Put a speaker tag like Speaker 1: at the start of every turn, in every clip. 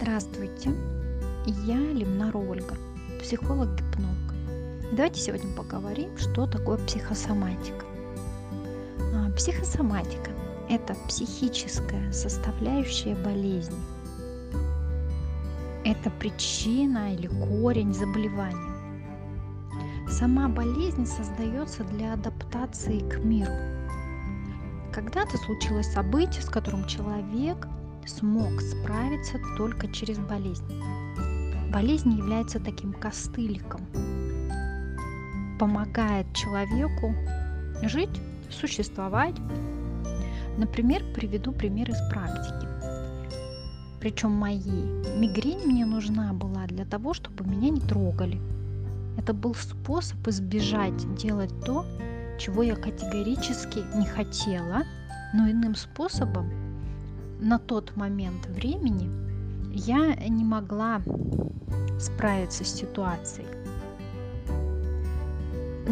Speaker 1: Здравствуйте, я Лимнар Ольга, психолог-гипнолог. Давайте сегодня поговорим, что такое психосоматика. А, психосоматика – это психическая составляющая болезни. Это причина или корень заболевания. Сама болезнь создается для адаптации к миру. Когда-то случилось событие, с которым человек – смог справиться только через болезнь. Болезнь является таким костыликом, помогает человеку жить, существовать. Например, приведу пример из практики. Причем моей мигрень мне нужна была для того, чтобы меня не трогали. Это был способ избежать делать то, чего я категорически не хотела, но иным способом на тот момент времени я не могла справиться с ситуацией.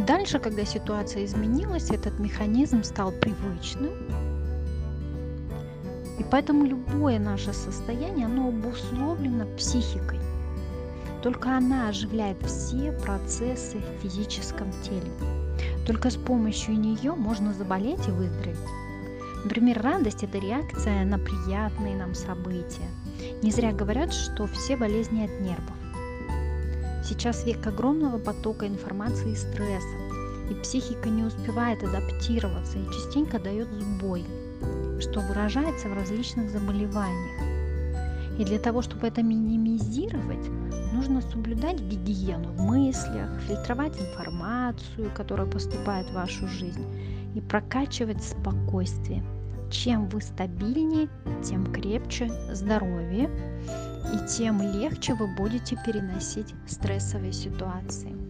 Speaker 1: Дальше, когда ситуация изменилась, этот механизм стал привычным. И поэтому любое наше состояние, оно обусловлено психикой. Только она оживляет все процессы в физическом теле. Только с помощью нее можно заболеть и выздороветь. Например, радость – это реакция на приятные нам события. Не зря говорят, что все болезни от нервов. Сейчас век огромного потока информации и стресса, и психика не успевает адаптироваться и частенько дает сбой, что выражается в различных заболеваниях. И для того, чтобы это минимизировать, нужно соблюдать гигиену в мыслях, фильтровать информацию, которая поступает в вашу жизнь, и прокачивать спокойствие. Чем вы стабильнее, тем крепче здоровье и тем легче вы будете переносить стрессовые ситуации.